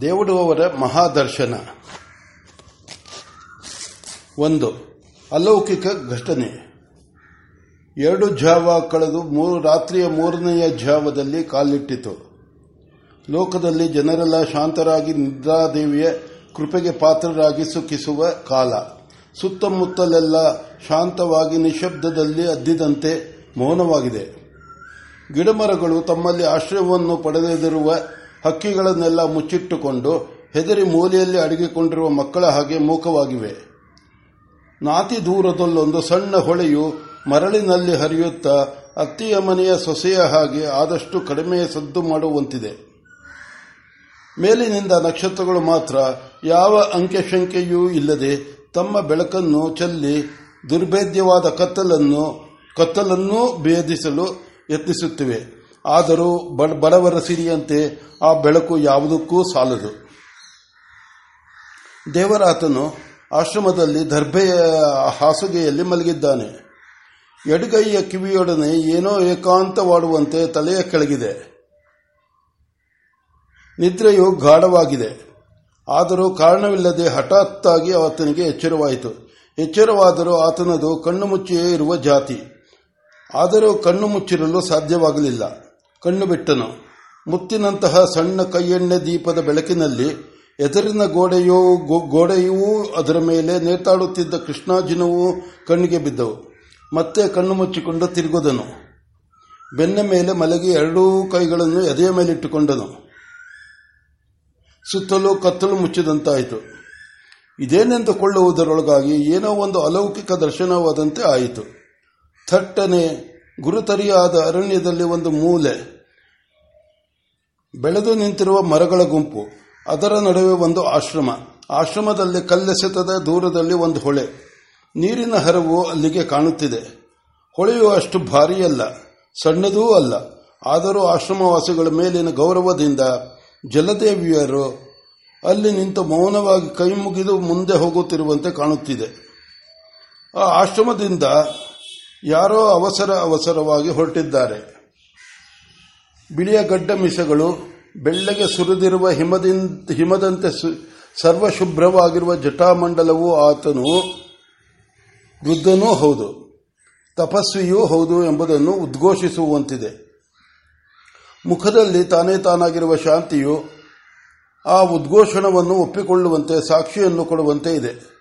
ದೇವಡುವವರ ಮಹಾದರ್ಶನ. ಒಂದು, ಅಲೌಕಿಕ ಘಟನೆ. ಎರಡು ಜಾವ ಕಳೆದು ಮೂರು, ರಾತ್ರಿಯ ಮೂರನೆಯ ಜಾವದಲ್ಲಿ ಕಾಲಿಟ್ಟಿತು. ಲೋಕದಲ್ಲಿ ಜನರೆಲ್ಲ ಶಾಂತರಾಗಿ ನಿದ್ರಾದೇವಿಯ ಕೃಪೆಗೆ ಪಾತ್ರರಾಗಿ ಸುಖಿಸುವ ಕಾಲ. ಸುತ್ತಮುತ್ತಲೆಲ್ಲ ಶಾಂತವಾಗಿ ನಿಶಬ್ದದಲ್ಲಿ ಅದ್ದಿದಂತೆ ಮೌನವಾಗಿದೆ. ಗಿಡಮರಗಳು ತಮ್ಮಲ್ಲಿ ಆಶ್ರಯವನ್ನು ಪಡೆದಿರುವ ಹಕ್ಕಿಗಳನ್ನೆಲ್ಲ ಮುಚ್ಚಿಟ್ಟುಕೊಂಡು ಹೆದರಿ ಮೂಲೆಯಲ್ಲಿ ಅಡಗಿಕೊಂಡಿರುವ ಮಕ್ಕಳ ಹಾಗೆ ಮೂಕವಾಗಿವೆ. ನಾತಿ ದೂರದಲ್ಲೊಂದು ಸಣ್ಣ ಹೊಳೆಯು ಮರಳಿನಲ್ಲಿ ಹರಿಯುತ್ತಾ ಅತ್ತಿಯ ಮನೆಯ ಸೊಸೆಯ ಹಾಗೆ ಆದಷ್ಟು ಕಡಿಮೆ ಸದ್ದು ಮಾಡುವಂತಿದೆ. ಮೇಲಿನಿಂದ ನಕ್ಷತ್ರಗಳು ಮಾತ್ರ ಯಾವ ಅಂಕೆಶಂಕೆಯೂ ಇಲ್ಲದೆ ತಮ್ಮ ಬೆಳಕನ್ನು ಚೆಲ್ಲಿ ದುರ್ಭೇದ್ಯವಾದ ಕತ್ತಲನ್ನು ಕತ್ತಲನ್ನೂ ಭೇದಿಸಲು ಯತ್ನಿಸುತ್ತಿವೆ. ಆದರೂ ಬಡವರ ಸಿರಿಯಂತೆ ಆ ಬೆಳಕು ಯಾವುದಕ್ಕೂ ಸಾಲದು. ದೇವರಾತನು ಆಶ್ರಮದಲ್ಲಿ ದರ್ಭೆಯ ಹಾಸುಗೆಯಲ್ಲಿ ಮಲಗಿದ್ದಾನೆ. ಎಡಗೈಯ ಕಿವಿಯೊಡನೆ ಏನೋ ಏಕಾಂತವಾಡುವಂತೆ ತಲೆಯ ಕೆಳಗಿದೆ. ನಿದ್ರೆಯು ಗಾಢವಾಗಿದೆ. ಆದರೂ ಕಾರಣವಿಲ್ಲದೆ ಹಠಾತ್ತಾಗಿ ಆತನಿಗೆ ಎಚ್ಚರವಾಯಿತು. ಎಚ್ಚರವಾದರೂ ಆತನದು ಕಣ್ಣು ಮುಚ್ಚಿಯೇ ಇರುವ ಜಾತಿ. ಆದರೂ ಕಣ್ಣು ಮುಚ್ಚಿರಲು ಸಾಧ್ಯವಾಗಲಿಲ್ಲ. ಕಣ್ಣು ಬಿಟ್ಟನು. ಮುತ್ತಿನಂತಹ ಸಣ್ಣ ಕೈಯೆಣ್ಣೆ ದೀಪದ ಬೆಳಕಿನಲ್ಲಿ ಎದುರಿನ ಗೋಡೆಯೂ ಗೋಡೆಯೂ ಅದರ ಮೇಲೆ ನೇತಾಡುತ್ತಿದ್ದ ಕೃಷ್ಣಾಜಿನವೂ ಕಣ್ಣಿಗೆ ಬಿದ್ದವು. ಮತ್ತೆ ಕಣ್ಣು ಮುಚ್ಚಿಕೊಂಡು ತಿರುಗುದನು. ಬೆನ್ನ ಮೇಲೆ ಮಲಗಿ ಎರಡೂ ಕೈಗಳನ್ನು ಎದೆಯ ಮೇಲಿಟ್ಟುಕೊಂಡನು ಸುತ್ತಲೂ ಕತ್ತಲು ಮುಚ್ಚಿದಂತಾಯಿತು. ಇದೇನೆಂದುಕೊಳ್ಳುವುದರೊಳಗಾಗಿ ಏನೋ ಒಂದು ಅಲೌಕಿಕ ದರ್ಶನವಾದಂತೆ ಆಯಿತು. ಥಟ್ಟನೆ ಗುರುತರಿಯಾದ ಅರಣ್ಯದಲ್ಲಿ ಒಂದು ಮೂಲೆ. ಬೆಳೆದು ನಿಂತಿರುವ ಮರಗಳ ಗುಂಪು. ಅದರ ನಡುವೆ ಒಂದು ಆಶ್ರಮ. ಆಶ್ರಮದಲ್ಲಿ ಕಲ್ಲೆಸೆತದ ದೂರದಲ್ಲಿ ಒಂದು ಹೊಳೆ. ನೀರಿನ ಹರವು ಅಲ್ಲಿಗೆ ಕಾಣುತ್ತಿದೆ. ಹೊಳೆಯು ಅಷ್ಟು ಭಾರಿಯಲ್ಲ, ಸಣ್ಣದೂ ಅಲ್ಲ. ಆದರೂ ಆಶ್ರಮವಾಸಿಗಳ ಮೇಲಿನ ಗೌರವದಿಂದ ಜಲದೇವಿಯರು ಅಲ್ಲಿ ನಿಂತು ಮೌನವಾಗಿ ಕೈ ಮುಗಿದು ಮುಂದೆ ಹೋಗುತ್ತಿರುವಂತೆ ಕಾಣುತ್ತಿದೆ. ಆ ಆಶ್ರಮದಿಂದ ಯಾರೋ ಅವಸರ ಅವಸರವಾಗಿ ಹೊರಟಿದ್ದಾರೆ. ಬಿಳಿಯ ಗಡ್ಡ ಮಿಸಗಳು ಬೆಳ್ಳಗೆ ಸುರಿದಿರುವ ಹಿಮದಂತೆ ಸರ್ವಶುಭ್ರವಾಗಿರುವ ಜಟಾಮಂಡಲವು ಆತನು ವೃದ್ಧನೂ ಹೌದು, ತಪಸ್ವಿಯೂ ಹೌದು ಎಂಬುದನ್ನು ಉದ್ಘೋಷಿಸುವಂತಿದೆ. ಮುಖದಲ್ಲಿ ತಾನೇ ತಾನಾಗಿರುವ ಶಾಂತಿಯು ಆ ಉದ್ಘೋಷಣವನ್ನು ಒಪ್ಪಿಕೊಳ್ಳುವಂತೆ, ಸಾಕ್ಷಿಯನ್ನು ಕೊಡುವಂತೆ ಇದೆ.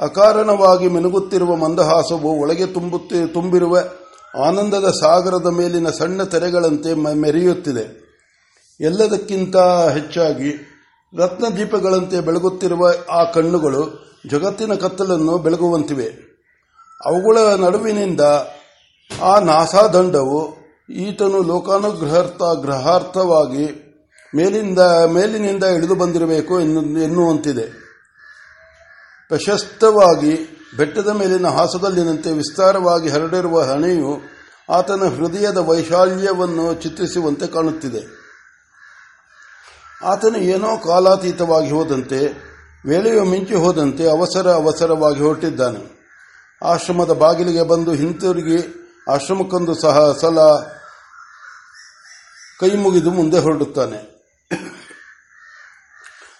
ಅಕಾರಣವಾಗಿ ಮಿನುಗುತ್ತಿರುವ ಮಂದಹಾಸವು ಒಳಗೆ ತುಂಬಿರುವ ಆನಂದದ ಸಾಗರದ ಮೇಲಿನ ಸಣ್ಣ ತೆರೆಗಳಂತೆ ಮೆರೆಯುತ್ತಿದೆ. ಎಲ್ಲದಕ್ಕಿಂತ ಹೆಚ್ಚಾಗಿ ರತ್ನದೀಪಗಳಂತೆ ಬೆಳಗುತ್ತಿರುವ ಆ ಕಣ್ಣುಗಳು ಜಗತ್ತಿನ ಕತ್ತಲನ್ನು ಬೆಳಗುವಂತಿವೆ. ಅವುಗಳ ನಡುವಿನಿಂದ ಆ ನಾಸಾದಂಡವು ಈತನು ಲೋಕಾನುಗ್ರಹಾರ್ಥ, ಗ್ರಹಾರ್ಥವಾಗಿ ಮೇಲಿಂದ, ಮೇಲಿನಿಂದ ಇಳಿದು ಬಂದಿರಬೇಕು ಎನ್ನುವಂತಿದೆ. ಪ್ರಶಸ್ತವಾಗಿ ಬೆಟ್ಟದ ಮೇಲಿನ ಹಾಸದಲ್ಲಿನಂತೆ ವಿಸ್ತಾರವಾಗಿ ಹರಡಿರುವ ಹಣೆಯು ಆತನ ಹೃದಯದ ವೈಶಾಲ್ಯವನ್ನು ಚಿತ್ರಿಸುವಂತೆ ಕಾಣುತ್ತಿದೆ. ಆತನು ಏನೋ ಕಾಲಾತೀತವಾಗಿ ಹೋದಂತೆ, ವೇಳೆಯು ಮಿಂಚಿ ಹೋದಂತೆ ಅವಸರ ಅವಸರವಾಗಿ ಹೊರಟಿದ್ದಾನೆ. ಆಶ್ರಮದ ಬಾಗಿಲಿಗೆ ಬಂದು ಹಿಂತಿರುಗಿ ಆಶ್ರಮಕ್ಕೊಂದು ಸಹ ಸಲ ಕೈ ಮುಗಿದು ಮುಂದೆ ಹೊರಡುತ್ತಾನೆ.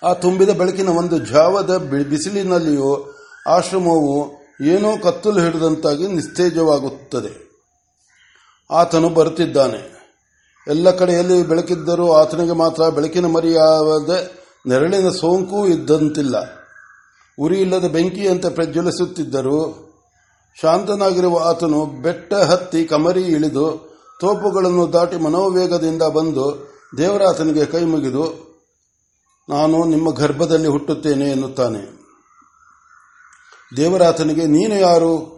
ಆ ತುಂಬಿದ ಬೆಳಕಿನ ಒಂದು ಜಾವದ ಬಿಸಿಲಿನಲ್ಲಿಯೂ ಆಶ್ರಮವು ಏನೋ ಕತ್ತಲು ಹಿಡಿದಂತಾಗಿ ನಿಸ್ತೇಜವಾಗುತ್ತದೆ. ಆತನು ಬರುತ್ತಿದ್ದಾನೆ. ಎಲ್ಲ ಕಡೆಯಲ್ಲಿ ಬೆಳಕಿದ್ದರೂ ಆತನಿಗೆ ಮಾತ್ರ ಬೆಳಕಿನ ಮರಿಯಾದ ನೆರಳಿನ ಸೋಂಕು ಇದ್ದಂತಿಲ್ಲ. ಉರಿ ಇಲ್ಲದ ಬೆಂಕಿಯಂತೆ ಪ್ರಜ್ವಲಿಸುತ್ತಿದ್ದರೂ ಶಾಂತನಾಗಿರುವ ಆತನು ಬೆಟ್ಟ ಹತ್ತಿ ಕಮರಿ ಇಳಿದು ತೋಪುಗಳನ್ನು ದಾಟಿ ಮನೋವೇಗದಿಂದ ಬಂದು ದೇವರಾತನಿಗೆ ಕೈ ಮುಗಿದು ನಾನು ನಿಮ್ಮ ಗರ್ಭದಲ್ಲಿ ಹುಟ್ಟುತ್ತೇನೆ ಎನ್ನುತ್ತಾನೆ. ದೇವರಾತನಿಗೆ, ನೀನು ಯಾರು?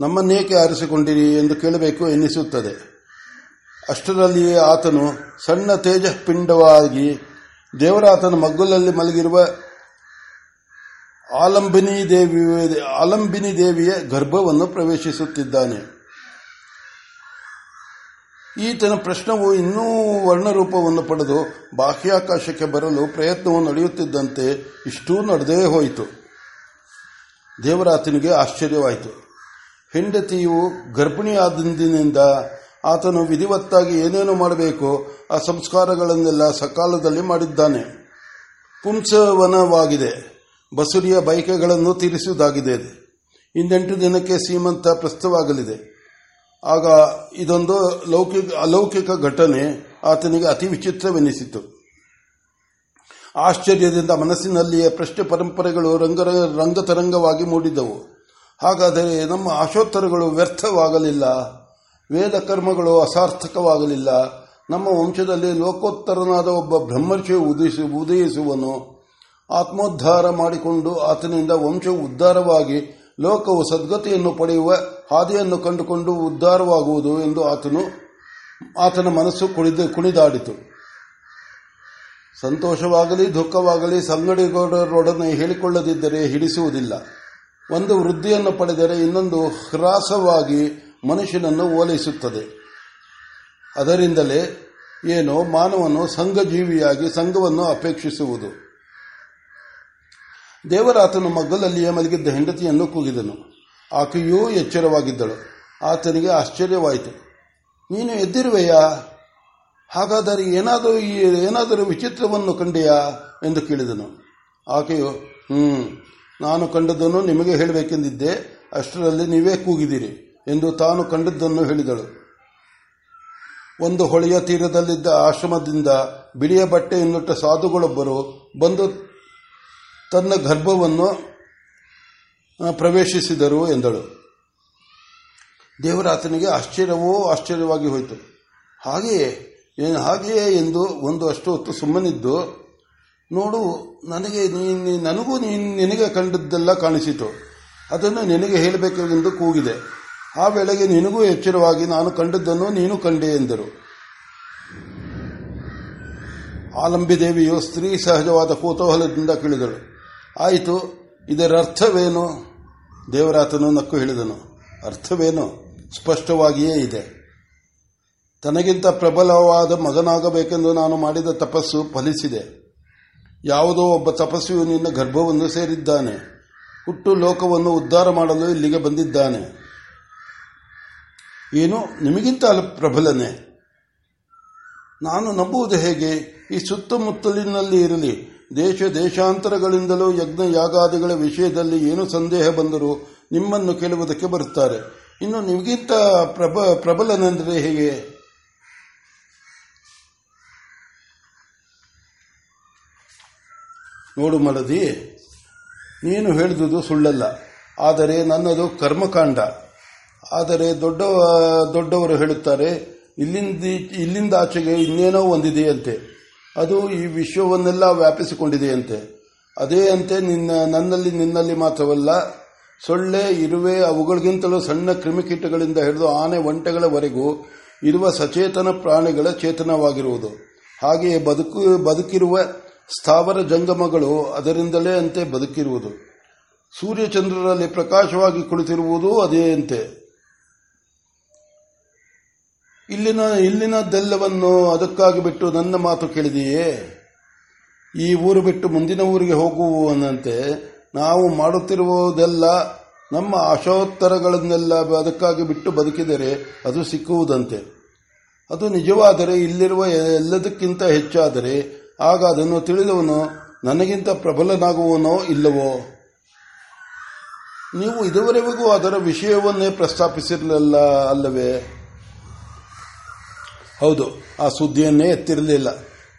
ನಮ್ಮನ್ನೇಕೆ ಆರಿಸಿಕೊಂಡಿರಿ ಎಂದು ಕೇಳಬೇಕು ಎನ್ನಿಸುತ್ತದೆ. ಅಷ್ಟರಲ್ಲಿಯೇ ಆತನು ಸಣ್ಣ ತೇಜಪಿಂಡವಾಗಿ ದೇವರಾತನ ಮಗ್ಗುಲಲ್ಲಿ ಮಲಗಿರುವ ಆಲಂಬಿನಿ ದೇವಿ ಆಲಂಬಿನಿ ದೇವಿಯ ಗರ್ಭವನ್ನು ಪ್ರವೇಶಿಸುತ್ತಿದ್ದಾನೆ. ಈತನ ಪ್ರಶ್ನವು ಇನ್ನೂ ವರ್ಣರೂಪವನ್ನು ಪಡೆದು ಬಾಹ್ಯಾಕಾಶಕ್ಕೆ ಬರಲು ಪ್ರಯತ್ನವು ನಡೆಯುತ್ತಿದ್ದಂತೆ ಇಷ್ಟೂ ನಡೆದೇ ಹೋಯಿತು. ದೇವರಾತನಿಗೆ ಆಶ್ಚರ್ಯವಾಯಿತು. ಹೆಂಡತಿಯು ಗರ್ಭಿಣಿಯಾದಂದಿನಿಂದ ಆತನು ವಿಧಿವತ್ತಾಗಿ ಏನೇನು ಮಾಡಬೇಕು, ಆ ಸಂಸ್ಕಾರಗಳನ್ನೆಲ್ಲ ಸಕಾಲದಲ್ಲಿ ಮಾಡಿದ್ದಾನೆ. ಪುಂಸವನವಾಗಿದೆ. ಬಸುರಿಯ ಬೈಕೆಗಳನ್ನು ತೀರಿಸುವುದಾಗಿದೆ. ಇಂದೆಂಟು ದಿನಕ್ಕೆ ಸೀಮಂತ ಪ್ರಸ್ತುತವಾಗಲಿದೆ ಆಗ ಇದೊಂದು ಲೌಕಿಕ, ಅಲೌಕಿಕ ಘಟನೆ ಆತನಿಗೆ ಅತಿ ವಿಚಿತ್ರವೆನಿಸಿತು ಆಶ್ಚರ್ಯದಿಂದ ಮನಸ್ಸಿನಲ್ಲಿಯೇ ಪ್ರಶ್ನೆ ಪರಂಪರೆಗಳು ರಂಗರ ರಂಗತರಂಗವಾಗಿ ಮೂಡಿದವು. ಹಾಗಾದರೆ ನಮ್ಮ ಆಶೋತ್ತರಗಳು ವ್ಯರ್ಥವಾಗಲಿಲ್ಲ? ವೇದ ಕರ್ಮಗಳು ಅಸಾರ್ಥಕವಾಗಲಿಲ್ಲ? ನಮ್ಮ ವಂಶದಲ್ಲಿ ಲೋಕೋತ್ತರನಾದ ಒಬ್ಬ ಬ್ರಹ್ಮರ್ಷಿ ಉದಯಿಸಿ, ಉದಯಿಸುವನು, ಆತ್ಮೋದ್ಧಾರ ಮಾಡಿಕೊಂಡು ಆತನಿಂದ ವಂಶವು ಉದ್ಧಾರವಾಗಿ ಲೋಕವು ಸದ್ಗತಿಯನ್ನು ಪಡೆಯುವ ಹಾದಿಯನ್ನು ಕಂಡುಕೊಂಡು ಉದ್ಧಾರವಾಗುವುದು ಎಂದು ಆತನು, ಆತನ ಮನಸ್ಸು ಕುಣಿದು, ಕುಣಿದಾಡಿತು. ಸಂತೋಷವಾಗಲಿ, ದುಃಖವಾಗಲಿ ಸಂಗಡಿಗೌಡರೊಡನೆ ಹೇಳಿಕೊಳ್ಳದಿದ್ದರೆ ಹಿಡಿಸುವುದಿಲ್ಲ. ಒಂದು ವೃದ್ಧಿಯನ್ನು ಪಡೆದರೆ ಇನ್ನೊಂದು ಹ್ರಾಸವಾಗಿ ಮನುಷ್ಯನನ್ನು ಓಲೈಸುತ್ತದೆ. ಅದರಿಂದಲೇ ಏನೋ ಮಾನವನು ಸಂಘಜೀವಿಯಾಗಿ, ಸಂಘವನ್ನು ಅಪೇಕ್ಷಿಸುವುದು. ದೇವರಾತನು ಮಗ್ಗಲಲ್ಲಿಯೇ ಮಲಗಿದ್ದ ಹೆಂಡತಿಯನ್ನು ಕೂಗಿದನು. ಆಕೆಯೂ ಎಚ್ಚರವಾಗಿದ್ದಳು. ಆತನಿಗೆ ಆಶ್ಚರ್ಯವಾಯಿತು. ನೀನು ಎದ್ದಿರುವೆಯಾ? ಹಾಗಾದರೆ ಏನಾದರೂ ಏನಾದರೂ ವಿಚಿತ್ರವನ್ನು ಕಂಡೆಯಾ ಎಂದು ಕೇಳಿದನು. ಆಕೆಯು, ಹ್ಮ್, ನಾನು ಕಂಡದ್ದನ್ನು ನಿಮಗೆ ಹೇಳಬೇಕೆಂದಿದ್ದೆ, ಅಷ್ಟರಲ್ಲಿ ನೀವೇ ಕೂಗಿದಿರಿ ಎಂದು ತಾನು ಕಂಡದ್ದನ್ನು ಹೇಳಿದಳು. ಒಂದು ಹೊಳೆಯ ತೀರದಲ್ಲಿದ್ದ ಆಶ್ರಮದಿಂದ ಬಿಳಿಯ ಬಟ್ಟೆಯನ್ನುಟ್ಟ ಸಾಧುಗಳೊಬ್ಬರು ಬಂದು ತನ್ನ ಗರ್ಭವನ್ನು ಪ್ರವೇಶಿಸಿದರು ಎಂದಳು. ದೇವರಾತನಿಗೆ ಆಶ್ಚರ್ಯವೋ ಆಶ್ಚರ್ಯವಾಗಿ ಹೋಯಿತು. ಹಾಗೆಯೇ ಹಾಗೆಯೇ ಎಂದು ಒಂದು ಅಷ್ಟು ಹೊತ್ತು ಸುಮ್ಮನಿದ್ದು, ನೋಡು, ನನಗೆ ನನಗೂ ನಿನಗೆ ಕಂಡದ್ದೆಲ್ಲ ಕಾಣಿಸಿತು. ಅದನ್ನು ನಿನಗೆ ಹೇಳಬೇಕೆಂದು ಕೂಗಿದೆ. ಆ ವೇಳೆಗೆ ನಿನಗೂ ಎಚ್ಚರವಾಗಿ ನಾನು ಕಂಡದ್ದನ್ನು ನೀನು ಕಂಡೆ ಎಂದರು. ಆಲಂಬಿ ದೇವಿಯು ಸ್ತ್ರೀ ಸಹಜವಾದ ಕುತೂಹಲದಿಂದ ಕೇಳಿದಳು. ಆಯಿತು, ಇದರ ಅರ್ಥವೇನು? ದೇವರಾತನು ನಕ್ಕು ಹೇಳಿದನು, ಅರ್ಥವೇನು? ಸ್ಪಷ್ಟವಾಗಿಯೇ ಇದೆ. ತನಗಿಂತ ಪ್ರಬಲವಾದ ಮಗನಾಗಬೇಕೆಂದು ನಾನು ಮಾಡಿದ ತಪಸ್ಸು ಫಲಿಸಿದೆ. ಯಾವುದೋ ಒಬ್ಬ ತಪಸ್ವಿಯು ನಿನ್ನ ಗರ್ಭವನ್ನು ಸೇರಿದ್ದಾನೆ. ಹುಟ್ಟು ಲೋಕವನ್ನು ಉದ್ಧಾರ ಮಾಡಲು ಇಲ್ಲಿಗೆ ಬಂದಿದ್ದಾನೆ. ಏನು? ನಿಮಗಿಂತ ಪ್ರಬಲನೆ? ನಾನು ನಂಬುವುದು ಹೇಗೆ? ಈ ಸುತ್ತಮುತ್ತಲಿನಲ್ಲಿ ಇರಲಿ. ದೇಶ ದೇಶಾಂತರಗಳಿಂದಲೂ ಯಜ್ಞ ಯಾಗಾದಿಗಳ ವಿಷಯದಲ್ಲಿ ಏನು ಸಂದೇಹ ಬಂದರೂ ನಿಮ್ಮನ್ನು ಕೇಳುವುದಕ್ಕೆ ಬರುತ್ತಾರೆ. ಇನ್ನು ನಿಮಗಿಂತ ಪ್ರಬ, ಪ್ರಬಲನೆಂದರೆ ಹೇಗೆ? ನೋಡು ಮಲದಿ, ನೀನು ಹೇಳಿದುದು ಸುಳ್ಳಲ್ಲ. ಆದರೆ ನನ್ನದು ಕರ್ಮಕಾಂಡ. ಆದರೆ ದೊಡ್ಡ, ದೊಡ್ಡವರು ಹೇಳುತ್ತಾರೆ, ಇಲ್ಲಿಂದ ಇಲ್ಲಿಂದ ಆಚೆಗೆ ಇನ್ನೇನೋ ಒಂದಿದೆಯಂತೆ. ಅದು ಈ ವಿಶ್ವವನ್ನೆಲ್ಲ ವ್ಯಾಪಿಸಿಕೊಂಡಿದೆಯಂತೆ. ಅದೇ ಅಂತೆ ನಿನ್ನ, ನನ್ನಲ್ಲಿ ನಿನ್ನಲ್ಲಿ ಮಾತ್ರವಲ್ಲ, ಸೊಳ್ಳೆ, ಇರುವೆ, ಅವುಗಳಿಗಿಂತಲೂ ಸಣ್ಣ ಕ್ರಿಮಿಕೀಟಗಳಿಂದ ಹಿಡಿದು ಆನೆ ಒಂಟೆಗಳವರೆಗೂ ಇರುವ ಸಚೇತನ ಪ್ರಾಣಿಗಳ ಚೇತನವಾಗಿರುವುದು. ಹಾಗೆಯೇ ಬದುಕು, ಬದುಕಿರುವ ಸ್ಥಾವರ ಜಂಗಮಗಳು ಅದರಿಂದಲೇ ಅಂತೆ ಬದುಕಿರುವುದು. ಸೂರ್ಯಚಂದ್ರರಲ್ಲಿ ಪ್ರಕಾಶವಾಗಿ ಕುಳಿತಿರುವುದು ಅದೇ ಅಂತೆ. ಇಲ್ಲಿನ ಇಲ್ಲಿನದೆಲ್ಲವನ್ನು ಅದಕ್ಕಾಗಿ ಬಿಟ್ಟು ನನ್ನ ಮಾತು ಕೇಳಿದೆಯೇ? ಈ ಊರು ಬಿಟ್ಟು ಮುಂದಿನ ಊರಿಗೆ ಹೋಗುವನಂತೆ ನಾವು ಮಾಡುತ್ತಿರುವುದೆಲ್ಲ ನಮ್ಮ ಆಶೋತ್ತರಗಳನ್ನೆಲ್ಲ ಅದಕ್ಕಾಗಿ ಬಿಟ್ಟು ಬದುಕಿದರೆ ಅದು ಸಿಕ್ಕುವುದಂತೆ. ಅದು ನಿಜವಾದರೆ ಇಲ್ಲಿರುವ ಎಲ್ಲದಕ್ಕಿಂತ ಹೆಚ್ಚಾದರೆ ಆಗ ಅದನ್ನು ತಿಳಿದವನು ನನಗಿಂತ ಪ್ರಬಲನಾಗುವನೋ ಇಲ್ಲವೋ? ನೀವು ಇದುವರೆಗೂ ಅದರ ವಿಷಯವನ್ನೇ ಪ್ರಸ್ತಾಪಿಸಿರಲಿಲ್ಲ ಅಲ್ಲವೇ? ಹೌದು, ಆ ಸುದ್ದಿಯನ್ನೇ ಎತ್ತಿರಲಿಲ್ಲ.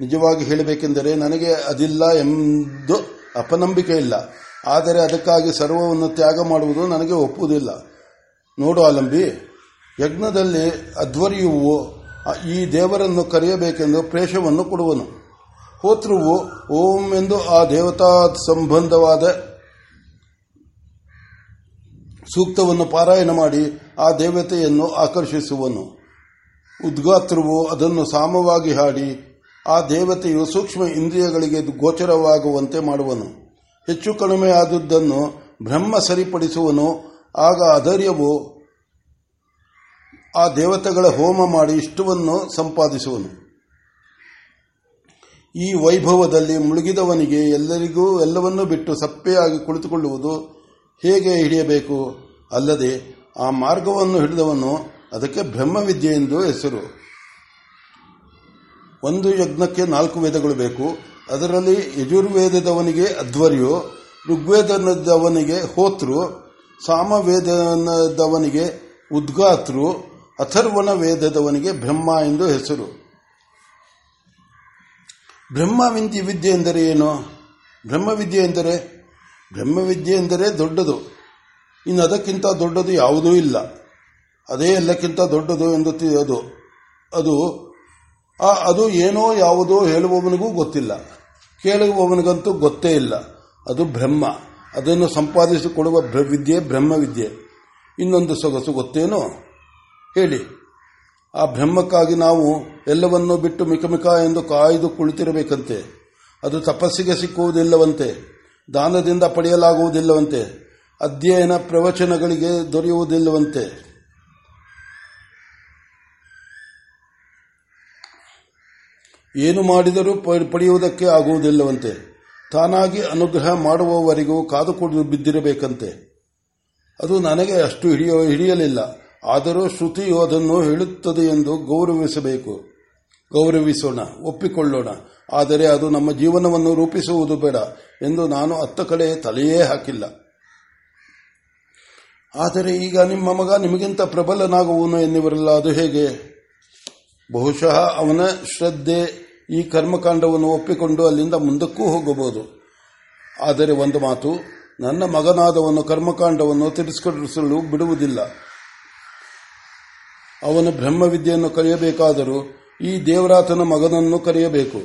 ನಿಜವಾಗಿ ಹೇಳಬೇಕೆಂದರೆ ನನಗೆ ಅದಿಲ್ಲ ಎಂದು ಅಪನಂಬಿಕೆ ಇಲ್ಲ. ಆದರೆ ಅದಕ್ಕಾಗಿ ಸರ್ವವನ್ನು ತ್ಯಾಗ ಮಾಡುವುದು ನನಗೆ ಒಪ್ಪುವುದಿಲ್ಲ. ನೋಡು ಆಲಂಬಿ, ಯಜ್ಞದಲ್ಲಿ ಅಧ್ವರ್ಯುವು ಈ ದೇವರನ್ನು ಕರೆಯಬೇಕೆಂದು ಪ್ರೇಷವನ್ನು ಕೊಡುವನು. ಹೋತೃವು, ಓಂ ಎಂದು ಆ ದೇವತಾ ಸಂಬಂಧವಾದ ಸೂಕ್ತವನ್ನು ಪಾರಾಯಣ ಮಾಡಿ ಆ ದೇವತೆಯನ್ನು ಆಕರ್ಷಿಸುವನು. ಉದ್ಗಾತ್ರವು ಅದನ್ನು ಸಾಮವಾಗಿ ಹಾಡಿ ಆ ದೇವತೆಯು ಸೂಕ್ಷ್ಮ ಇಂದ್ರಿಯಗಳಿಗೆ ಗೋಚರವಾಗುವಂತೆ ಮಾಡುವನು. ಹೆಚ್ಚು ಕಡಿಮೆ ಆದದ್ದನ್ನು ಬ್ರಹ್ಮ ಸರಿಪಡಿಸುವನು. ಆಗ ಅಧೈರ್ಯವು ಆ ದೇವತೆಗಳ ಹೋಮ ಮಾಡಿ ಇಷ್ಟವನ್ನು ಸಂಪಾದಿಸುವನು. ಈ ವೈಭವದಲ್ಲಿ ಮುಳುಗಿದವನಿಗೆ ಎಲ್ಲರಿಗೂ ಎಲ್ಲವನ್ನೂ ಬಿಟ್ಟು ಸಪ್ಪೆಯಾಗಿ ಕುಳಿತುಕೊಳ್ಳುವುದು ಹೇಗೆ ಹಿಡಿಯಬೇಕು? ಅಲ್ಲದೆ ಆ ಮಾರ್ಗವನ್ನು ಹಿಡಿದವನು ಅದಕ್ಕೆ ಬ್ರಹ್ಮವಿದ್ಯೆ ಎಂದು ಹೆಸರು. ಒಂದು ಯಜ್ಞಕ್ಕೆ ನಾಲ್ಕು ವೇದಗಳು ಬೇಕು. ಅದರಲ್ಲಿ ಯಜುರ್ವೇದದವನಿಗೆ ಅಧ್ವರ್ಯು, ಋಗ್ವೇದದವನಿಗೆ ಹೋತೃ ಸಾಮವೇದದವನಿಗೆ ಉದ್ಗಾತೃ ಅಥರ್ವನ ವೇದದವನಿಗೆ ಬ್ರಹ್ಮ ಎಂದು ಹೆಸರು. ಬ್ರಹ್ಮವಿಂದಿ ವಿದ್ಯೆ ಎಂದರೆ ಏನು? ಬ್ರಹ್ಮವಿದ್ಯೆ ಎಂದರೆ ಬ್ರಹ್ಮವಿದ್ಯೆ ಎಂದರೆ ದೊಡ್ಡದು. ಇನ್ನು ಅದಕ್ಕಿಂತ ದೊಡ್ಡದು ಯಾವುದೂ ಇಲ್ಲ. ಅದೇ ಎಲ್ಲಕ್ಕಿಂತ ದೊಡ್ಡದು ಎಂದು ಅದು ಅದು ಅದು ಏನೋ ಯಾವುದೋ ಹೇಳುವವನಿಗೂ ಗೊತ್ತಿಲ್ಲ. ಕೇಳುವವನಿಗಂತೂ ಗೊತ್ತೇ ಇಲ್ಲ. ಅದು ಬ್ರಹ್ಮ. ಅದನ್ನು ಸಂಪಾದಿಸಿಕೊಡುವ ವಿದ್ಯೆ ಬ್ರಹ್ಮವಿದ್ಯೆ. ಇನ್ನೊಂದು ಸೊಗಸು ಗೊತ್ತೇನೋ? ಹೇಳಿ. ಆ ಬ್ರಹ್ಮಕ್ಕಾಗಿ ನಾವು ಎಲ್ಲವನ್ನೂ ಬಿಟ್ಟು ಮಿಕಮಿಕ ಎಂದು ಕಾಯ್ದು ಕುಳಿತಿರಬೇಕಂತೆ. ಅದು ತಪಸ್ಸಿಗೆ ಸಿಕ್ಕುವುದಿಲ್ಲವಂತೆ. ದಾನದಿಂದ ಪಡೆಯಲಾಗುವುದಿಲ್ಲವಂತೆ. ಅಧ್ಯಯನ ಪ್ರವಚನಗಳಿಗೆ ದೊರೆಯುವುದಿಲ್ಲವಂತೆ. ಏನು ಮಾಡಿದರೂ ಪಡೆಯುವುದಕ್ಕೆ ಆಗುವುದಿಲ್ಲವಂತೆ. ತಾನಾಗಿ ಅನುಗ್ರಹ ಮಾಡುವವರೆಗೂ ಕಾದುಕೊಂಡು ಬಿದ್ದಿರಬೇಕಂತೆ. ಅದು ನನಗೆ ಅಷ್ಟು ಹಿಡಿಯ ಹಿಡಿಯಲಿಲ್ಲ. ಆದರೂ ಶ್ರುತಿಯು ಅದನ್ನು ಹೇಳುತ್ತದೆ ಎಂದು ಗೌರವಿಸಬೇಕು. ಗೌರವಿಸೋಣ, ಒಪ್ಪಿಕೊಳ್ಳೋಣ. ಆದರೆ ಅದು ನಮ್ಮ ಜೀವನವನ್ನು ರೂಪಿಸುವುದು ಬೇಡ ಎಂದು ನಾನು ಅತ್ತ ಕಡೆ ತಲೆಯೇ ಹಾಕಿಲ್ಲ. ಆದರೆ ಈಗ ನಿಮ್ಮ ಮಗ ನಿಮಗಿಂತ ಪ್ರಬಲನಾಗುವನು ಎನ್ನುವರಲ್ಲ, ಅದು ಹೇಗೆ? ಬಹುಶಃ ಅವನ ಶ್ರದ್ಧೆ ಈ ಕರ್ಮಕಾಂಡವನ್ನು ಒಪ್ಪಿಕೊಂಡು ಅಲ್ಲಿಂದ ಮುಂದಕ್ಕೂ ಹೋಗಬಹುದು. ಆದರೆ ಒಂದು ಮಾತು, ನನ್ನ ಮಗನಾದವನು ಕರ್ಮಕಾಂಡವನ್ನು ತಿರಸ್ಕರಿಸಲು ಬಿಡುವುದಿಲ್ಲ. ಅವನು ಬ್ರಹ್ಮವಿದ್ಯೆಯನ್ನು ಕಲಿಯಬೇಕಾದರೂ ಈ ದೇವರಾತನ ಮಗನನ್ನು ಕರೆಯಬೇಕು.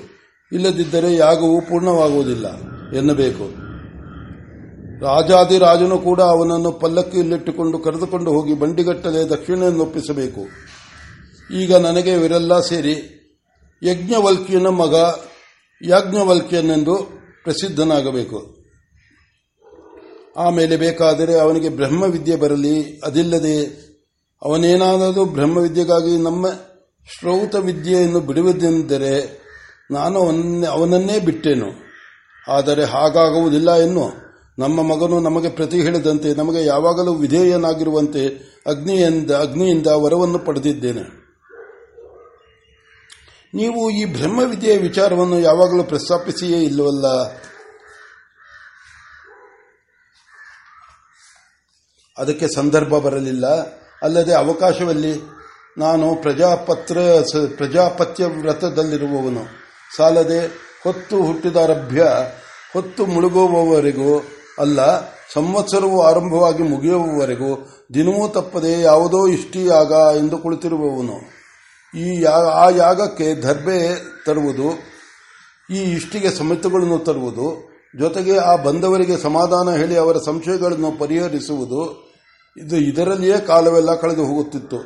ಇಲ್ಲದಿದ್ದರೆ ಯಾಗವು ಪೂರ್ಣವಾಗುವುದಿಲ್ಲ ಎನ್ನಬೇಕು. ರಾಜಾದಿರಾಜನು ಕೂಡ ಅವನನ್ನು ಪಲ್ಲಕ್ಕಿಯಲ್ಲಿಟ್ಟುಕೊಂಡು ಕರೆದುಕೊಂಡು ಹೋಗಿ ಬಂಡಿಗಟ್ಟಲೆ ದಕ್ಷಿಣೆಯನ್ನೊಪ್ಪಿಸಬೇಕು. ಈಗ ನನಗೆ ಇವರೆಲ್ಲ ಸೇರಿ ಯಜ್ಞವಲ್ಕ್ಯನ ಮಗ ಯಾಜ್ಞವಲ್ಕಿಯನೆಂದು ಪ್ರಸಿದ್ಧನಾಗಬೇಕು. ಆಮೇಲೆ ಬೇಕಾದರೆ ಅವನಿಗೆ ಬ್ರಹ್ಮವಿದ್ಯೆ ಬರಲಿ, ಅದಿಲ್ಲದೆ ಅವನೇನಾದರೂ ಬ್ರಹ್ಮವಿದ್ಯೆಗಾಗಿ ನಮ್ಮ ಶ್ರೌತ ವಿದ್ಯೆಯನ್ನು ಬಿಡುವುದೆಂದರೆ ನಾನು ಅವನನ್ನೇ ಬಿಟ್ಟೆನು. ಆದರೆ ಹಾಗಾಗುವುದಿಲ್ಲ ಎನ್ನು ನಮ್ಮ ಮಗನು ನಮಗೆ ಪ್ರತಿ ಹೇಳಿದಂತೆ ನಮಗೆ ಯಾವಾಗಲೂ ವಿಧೇಯನಾಗಿರುವಂತೆ ಅಗ್ನಿಯಿಂದ ಅಗ್ನಿಯಿಂದ ವರವನ್ನು ಪಡೆದಿದ್ದೇನೆ. ನೀವು ಈ ಬ್ರಹ್ಮವಿದ್ಯೆಯ ವಿಚಾರವನ್ನು ಯಾವಾಗಲೂ ಪ್ರಸ್ತಾಪಿಸಿಯೇ ಇಲ್ಲವಲ್ಲ? ಅದಕ್ಕೆ ಸಂದರ್ಭ ಬರಲಿಲ್ಲ. ಅಲ್ಲದೆ ಅವಕಾಶವಲ್ಲಿ ನಾನು ಪ್ರಜಾಪತ್ರ ಪ್ರಜಾಪತ್ಯ ವ್ರತದಲ್ಲಿರುವವನು. ಸಾಲದೆ ಹೊತ್ತು ಹುಟ್ಟಿದಾರಭ್ಯ, ಹೊತ್ತು ಮುಳುಗುವವರೆಗೂ ಅಲ್ಲ, ಸಂವತ್ಸರವು ಆರಂಭವಾಗಿ ಮುಗಿಯುವವರೆಗೂ ದಿನವೂ ತಪ್ಪದೆ ಯಾವುದೋ ಇಷ್ಟಿಯಾಗ ಎಂದು ಕುಳಿತಿರುವವನು. ಈ ಆ ಯಾಗಕ್ಕೆ ದರ್ಬೆ ತರುವುದು, ಈ ಇಷ್ಟಿಗೆ ಸಮಿತಿಗಳನ್ನು ತರುವುದು, ಜೊತೆಗೆ ಆ ಬಂದವರಿಗೆ ಸಮಾಧಾನ ಹೇಳಿ ಅವರ ಸಂಶಯಗಳನ್ನು ಪರಿಹರಿಸುವುದು, ಇದು ಇದರಲ್ಲಿಯೇ ಕಾಲವೆಲ್ಲ ಕಳೆದು ಹೋಗುತ್ತಿತ್ತು.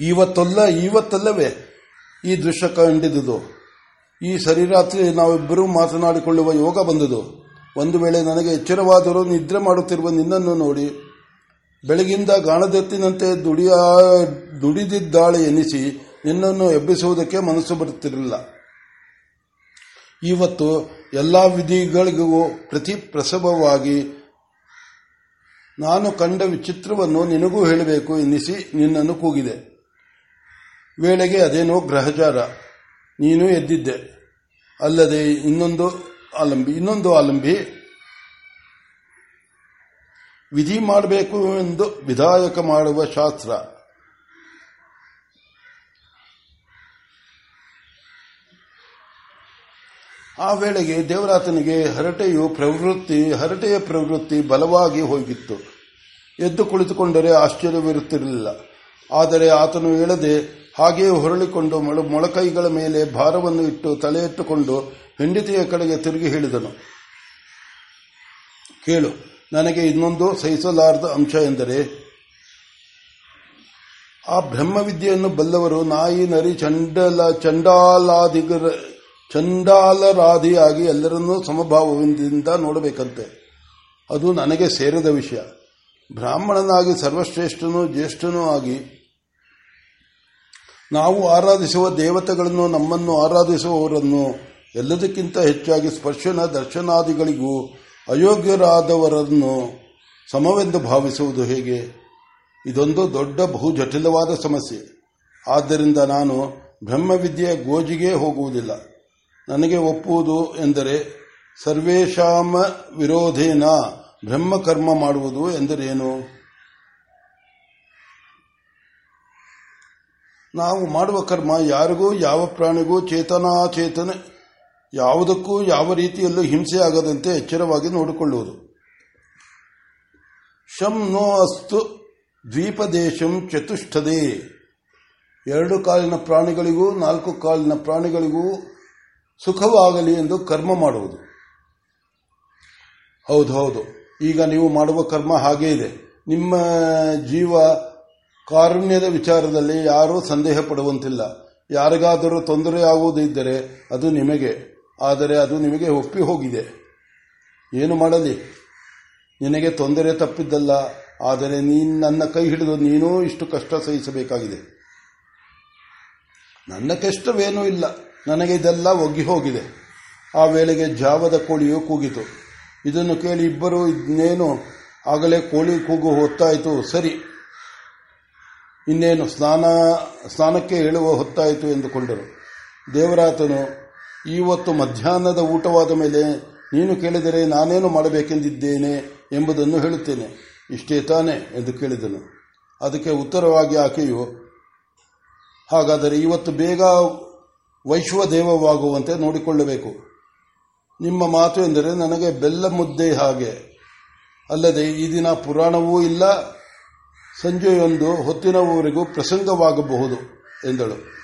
ಇವತ್ತಲ್ಲ, ಇವತ್ತಲ್ಲವೇ ಈ ದೃಶ್ಯ ಕಂಡಿದ್ದುದು ಈ ಸರಿರಾತ್ರಿ ನಾವಿಬ್ಬರೂ ಮಾತನಾಡಿಕೊಳ್ಳುವ ಯೋಗ ಬಂದುದು. ಒಂದು ವೇಳೆ ನನಗೆ ಎಚ್ಚರವಾದರೂ ನಿದ್ರೆ ಮಾಡುತ್ತಿರುವ ನಿನ್ನನ್ನು ನೋಡಿ ಬೆಳಗಿಂದ ಗಾಣದೆತ್ತಿನಂತೆ ದುಡಿಯ, ದುಡಿದಿದ್ದಾಳೆ ಎನಿಸಿ ನಿನ್ನನ್ನು ಎಬ್ಬಿಸುವುದಕ್ಕೆ ಮನಸ್ಸು ಬರುತ್ತಿರಲಿಲ್ಲ. ಇವತ್ತು ಎಲ್ಲಾ ವಿಧಿಗಳಿಗೂ ಪ್ರತಿ ಪ್ರಸವವಾಗಿ ನಾನು ಕಂಡ ವಿಚಿತ್ರವನ್ನು ನಿನಗೂ ಹೇಳಬೇಕು ಎನ್ನಿಸಿ ನಿನ್ನನ್ನು ಕೂಗಿದೆ. ವೇಳೆಗೆ ಅದೇನೋ ಗ್ರಹಚಾರ ನೀನು ಎದ್ದಿದ್ದೆ. ಅಲ್ಲದೆ ಇನ್ನೊಂದು ಆಲಂಬಿ ಇನ್ನೊಂದು ಆಲಂಬಿ ವಿಧಿ ಮಾಡಬೇಕು ಎಂದು ವಿಧಾಯಕ ಮಾಡುವ ಶಾಸ್ತ್ರ. ಆ ವೇಳೆಗೆ ದೇವರಾತನಿಗೆ ಹರಟೆಯು ಪ್ರವೃತ್ತಿ, ಹರಟೆಯ ಪ್ರವೃತ್ತಿ ಬಲವಾಗಿ ಹೋಗಿತ್ತು. ಎದ್ದು ಕುಳಿತುಕೊಂಡರೆ ಆಶ್ಚರ್ಯವಿರುತ್ತಿರಲಿಲ್ಲ. ಆದರೆ ಆತನು ಹೇಳದೆ, ಹಾಗೆಯೇ ಹೊರಳಿಕೊಂಡು ಮೊಳಕೈಗಳ ಮೇಲೆ ಭಾರವನ್ನು ಇಟ್ಟು ತಲೆ ಇಟ್ಟುಕೊಂಡು ಹೆಂಡತಿಯ ಕಡೆಗೆ ತಿರುಗಿ ಹೇಳಿದನು. ಕೇಳು ನನಗೆ ಇನ್ನೊಂದು ಸಹಿಸಲಾರದ ಅಂಶ ಎಂದರೆ, ಆ ಬ್ರಹ್ಮವಿದ್ಯೆಯನ್ನು ಬಲ್ಲವರು ನಾಯಿ, ನರಿ, ಚಂಡಲ, ಚಂಡಾಲಾದಿಗರ, ಚಂಡಾಲರಾದಿಯಾಗಿ ಎಲ್ಲರನ್ನೂ ಸಮಭಾವದಿಂದ ನೋಡಬೇಕಂತೆ. ಅದು ನನಗೆ ಸೇರಿದ ವಿಷಯ. ಬ್ರಾಹ್ಮಣನಾಗಿ ಸರ್ವಶ್ರೇಷ್ಠನೂ ಜ್ಯೇಷ್ಠನೂ ಆಗಿ ನಾವು ಆರಾಧಿಸುವ ದೇವತೆಗಳನ್ನು, ನಮ್ಮನ್ನು ಆರಾಧಿಸುವವರನ್ನು ಎಲ್ಲದಕ್ಕಿಂತ ಹೆಚ್ಚಾಗಿ ಸ್ಪರ್ಶನ, ದರ್ಶನಾದಿಗಳಿಗೂ ಅಯೋಗ್ಯರಾದವರನ್ನು ಸಮವೆಂದು ಭಾವಿಸುವುದು ಹೇಗೆ? ಇದೊಂದು ದೊಡ್ಡ ಬಹು ಜಟಿಲವಾದ ಸಮಸ್ಯೆ. ಆದ್ದರಿಂದ ನಾನು ಬ್ರಹ್ಮವಿದ್ಯೆಯ ಗೋಜಿಗೆ ಹೋಗುವುದಿಲ್ಲ. ನನಗೆ ಒಪ್ಪುವುದು ಎಂದರೆ ಸರ್ವೇಶಾಮ ವಿರೋಧೇನ ಬ್ರಹ್ಮಕರ್ಮ ಮಾಡುವುದು ಎಂದರೇನು? ನಾವು ಮಾಡುವ ಕರ್ಮ ಯಾರಿಗೂ ಯಾವ ಪ್ರಾಣಿಗೂ ಚೇತನಾಚೇತನ ಯಾವುದಕ್ಕೂ ಯಾವ ರೀತಿಯಲ್ಲೂ ಹಿಂಸೆ ಆಗದಂತೆ ಎಚ್ಚರವಾಗಿ ನೋಡಿಕೊಳ್ಳುವುದು. ಶಂ ನೋ ಅಸ್ತು ದ್ವೀಪದೇಶಂ ಚತುಷ್ಠದೆ ಎರಡು ಕಾಲಿನ ಪ್ರಾಣಿಗಳಿಗೂ ನಾಲ್ಕು ಕಾಲಿನ ಪ್ರಾಣಿಗಳಿಗೂ ಸುಖವಾಗಲಿ ಎಂದು ಕರ್ಮ ಮಾಡುವುದು. ಹೌದು ಹೌದು. ಈಗ ನೀವು ಮಾಡುವ ಕರ್ಮ ಹಾಗೇ ಇದೆ. ನಿಮ್ಮ ಜೀವ ಕಾರುಣ್ಯದ ವಿಚಾರದಲ್ಲಿ ಯಾರೂ ಸಂದೇಹ ಪಡುವಂತಿಲ್ಲ. ಯಾರಿಗಾದರೂ ತೊಂದರೆ ಆಗುವುದಿದ್ದರೆ ಅದು ನಿಮಗೆ. ಆದರೆ ಅದು ನಿಮಗೆ ಒಪ್ಪಿ ಹೋಗಿದೆ. ಏನು ಮಾಡಲಿ? ನಿನಗೆ ತೊಂದರೆ ತಪ್ಪಿದ್ದಲ್ಲ, ಆದರೆ ನೀನು ನನ್ನ ಕೈ ಹಿಡಿದು ನೀನೂ ಇಷ್ಟು ಕಷ್ಟ ಸಹಿಸಬೇಕಾಗಿದೆ. ನನ್ನ ಕಷ್ಟವೇನೂ ಇಲ್ಲ. ನನಗೆ ಇದೆಲ್ಲ ಒಗ್ಗಿ ಹೋಗಿದೆ. ಆ ವೇಳೆಗೆ ಜಾವದ ಕೋಳಿಯು ಕೂಗಿತು. ಇದನ್ನು ಕೇಳಿ ಇಬ್ಬರು ಇನ್ನೇನು? ಆಗಲೇ ಕೋಳಿ ಕೂಗು ಹೊತ್ತಾಯಿತು. ಸರಿ. ಇನ್ನೇನು? ಸ್ನಾನ, ಸ್ನಾನಕ್ಕೆ ಹೇಳುವ ಹೊತ್ತಾಯಿತು ಎಂದುಕೊಂಡರು. ದೇವರಾತನು ಇವತ್ತು ಮಧ್ಯಾಹ್ನದ ಊಟವಾದ ಮೇಲೆ ನೀನು ಕೇಳಿದರೆ ನಾನೇನು ಮಾಡಬೇಕೆಂದಿದ್ದೇನೆ ಎಂಬುದನ್ನು ಹೇಳುತ್ತೇನೆ. ಇಷ್ಟೇ ತಾನೆ ಎಂದು ಕೇಳಿದನು. ಅದಕ್ಕೆ ಉತ್ತರವಾಗಿ ಆಕೆಯು, ಹಾಗಾದರೆ ಇವತ್ತು ಬೇಗ ವೈಶ್ವದೇವವಾಗುವಂತೆ ನೋಡಿಕೊಳ್ಳಬೇಕು. ನಿಮ್ಮ ಮಾತು ಎಂದರೆ ನನಗೆ ಬೆಲ್ಲ ಮುದ್ದೆ ಹಾಗೆ. ಅಲ್ಲದೆ ಈ ದಿನ ಪುರಾಣವೂ ಇಲ್ಲ, ಸಂಜೆಯೊಂದು ಹೊತ್ತಿನವರೆಗೂ ಪ್ರಸಂಗವಾಗಬಹುದು ಎಂದಳು.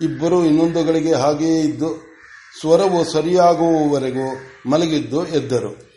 ಇಬ್ಬರು ಇನ್ನೊಂದುಗಳಿಗೆ ಹಾಗೆಯೇ ಇದ್ದು ಸ್ವರವು ಸರಿಯಾಗುವವರೆಗೂ ಮಲಗಿದ್ದು ಎದ್ದರು.